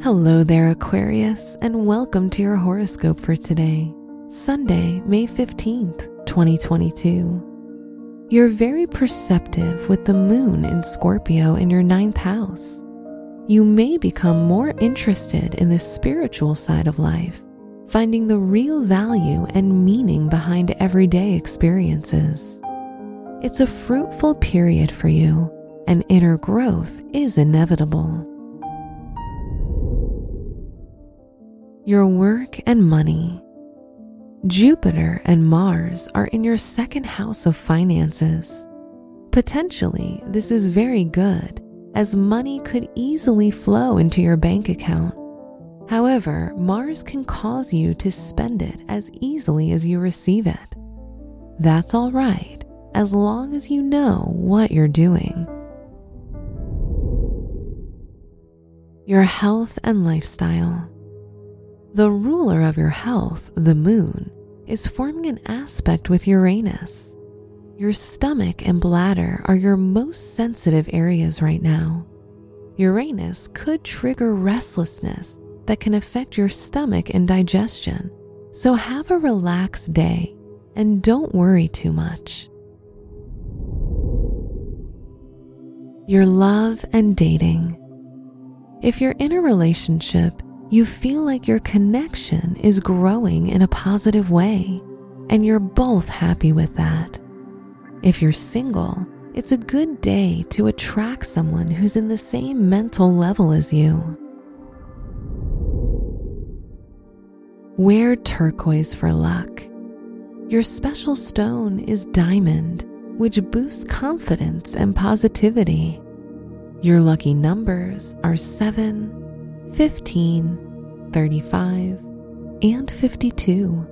Hello there, Aquarius, and welcome to your horoscope for today, Sunday, May 15th, 2022. You're very perceptive with the moon in Scorpio in your ninth house. You may become more interested in the spiritual side of life, finding the real value and meaning behind everyday experiences. It's a fruitful period for you, and inner growth is inevitable. Your work and money. Jupiter and Mars are in your second house of finances. Potentially, this is very good, as money could easily flow into your bank account. However, Mars can cause you to spend it as easily as you receive it. That's all right, as long as you know what you're doing. Your health and lifestyle. The ruler of your health, the moon, is forming an aspect with Uranus. Your stomach and bladder are your most sensitive areas right now. Uranus could trigger restlessness that can affect your stomach and digestion, so have a relaxed day and don't worry too much. Your love and dating. If you're in a relationship, you feel like your connection is growing in a positive way, and you're both happy with that. If you're single, it's a good day to attract someone who's in the same mental level as you. Wear turquoise for luck. Your special stone is diamond, which boosts confidence and positivity. Your lucky numbers are 7, 15, 35, and 52.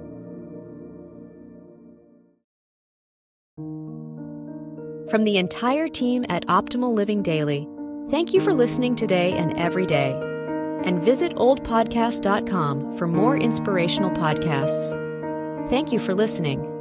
From the entire team at Optimal Living Daily, thank you for listening today and every day. And visit oldpodcast.com for more inspirational podcasts. Thank you for listening.